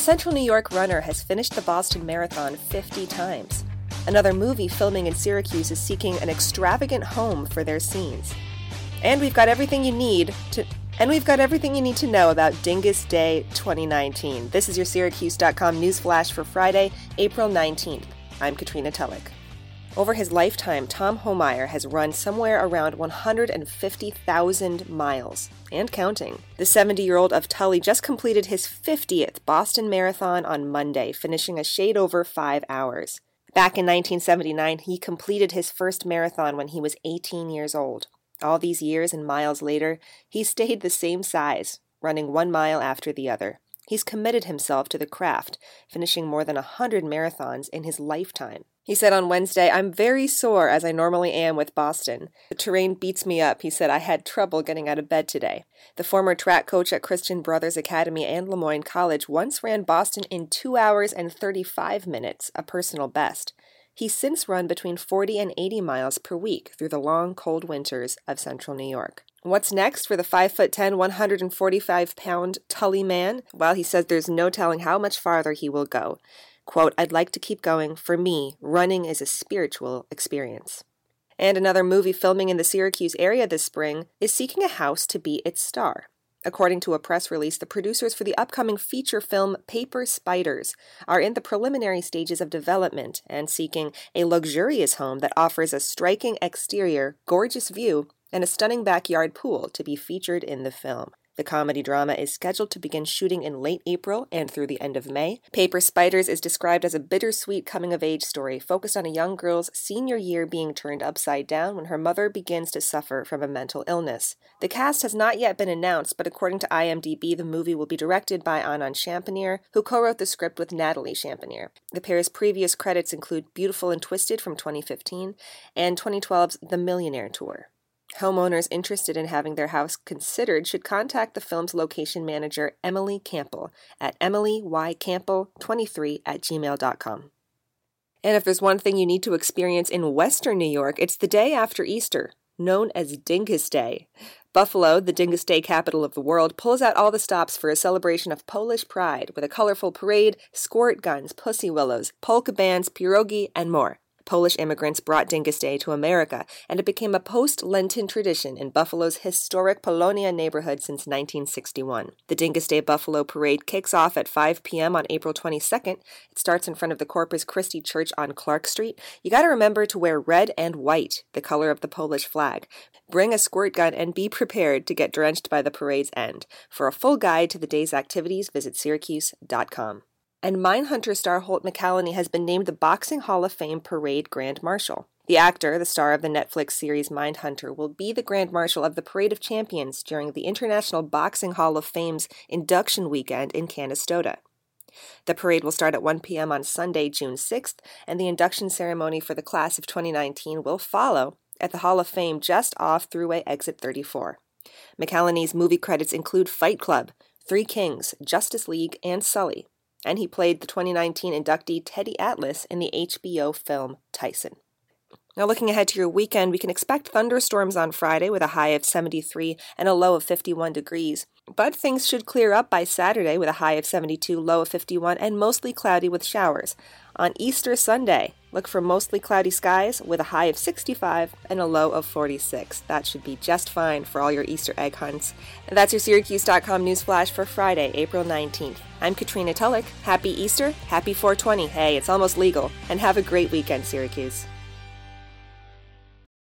Central New York runner has finished the Boston Marathon 50 times. Another movie filming in Syracuse is seeking an extravagant home for their scenes. And we've got everything you need to and we've got everything you need to know about Dyngus Day 2019. This is your Syracuse.com news flash for Friday, April 19th. I'm Katrina Tulloch. Over his lifetime, Tom Homeyer has run somewhere around 150,000 miles and counting. The 70 year old of Tully just completed his 50th Boston Marathon on Monday, finishing a shade over five hours. Back in 1979, he completed his first marathon when he was 18 years old. All these years and miles later, he stayed the same size, running one mile after the other. He's committed himself to the craft, finishing more than a hundred marathons in his lifetime. He said on Wednesday, I'm very sore as I normally am with Boston. The terrain beats me up. He said, I had trouble getting out of bed today. The former track coach at Christian Brothers Academy and Le Moyne College once ran Boston in 2 hours and 35 minutes, a personal best. He's since run between 40 and 80 miles per week through the long, cold winters of central New York. What's next for the 5 foot 10, 145 pound Tully man? Well, he says there's no telling how much farther he will go. Quote, I'd like to keep going. For me, running is a spiritual experience. And another movie filming in the Syracuse area this spring is seeking a house to be its star. According to a press release, the producers for the upcoming feature film Paper Spiders are in the preliminary stages of development and seeking a luxurious home that offers a striking exterior, gorgeous view, and a stunning backyard pool to be featured in the film. The comedy drama is scheduled to begin shooting in late April and through the end of May. Paper Spiders is described as a bittersweet coming of age story focused on a young girl's senior year being turned upside down when her mother begins to suffer from a mental illness. The cast has not yet been announced, but according to IMDb, the movie will be directed by Inon Shampanier, who co wrote the script with Natalie Shampanier. The pair's previous credits include Beautiful and Twisted from 2015 and 2012's The Millionaire Tour. Homeowners interested in having their house considered should contact the film's location manager, Emily Campbell, at emilycampbell23 at gmail.com. And if there's one thing you need to experience in Western New York, it's the day after Easter, known as Dyngus Day. Buffalo, the Dyngus Day capital of the world, pulls out all the stops for a celebration of Polish pride with a colorful parade, squirt guns, pussy willows, polka bands, pierogi, and more. Polish immigrants brought Dyngus Day to America, and it became a post Lenten tradition in Buffalo's historic Polonia neighborhood since 1961. The Dyngus Day Buffalo Parade kicks off at 5 p.m. on April 22nd. It starts in front of the Corpus Christi Church on Clark Street. You got to remember to wear red and white, the color of the Polish flag. Bring a squirt gun and be prepared to get drenched by the parade's end. For a full guide to the day's activities, visit syracuse.com and Mindhunter star Holt McCallany has been named the Boxing Hall of Fame Parade Grand Marshal. The actor, the star of the Netflix series Mindhunter, will be the Grand Marshal of the Parade of Champions during the International Boxing Hall of Fame's induction weekend in Canastota. The parade will start at 1 p.m. on Sunday, June 6th, and the induction ceremony for the class of 2019 will follow at the Hall of Fame just off Thruway Exit 34. McCallany's movie credits include Fight Club, Three Kings, Justice League, and Sully and he played the 2019 inductee Teddy Atlas in the HBO film Tyson. Now, looking ahead to your weekend, we can expect thunderstorms on Friday with a high of 73 and a low of 51 degrees. But things should clear up by Saturday with a high of 72, low of 51, and mostly cloudy with showers. On Easter Sunday, look for mostly cloudy skies with a high of 65 and a low of 46. That should be just fine for all your Easter egg hunts. And that's your Syracuse.com news flash for Friday, April 19th. I'm Katrina Tulloch. Happy Easter, happy 420. Hey, it's almost legal. And have a great weekend, Syracuse.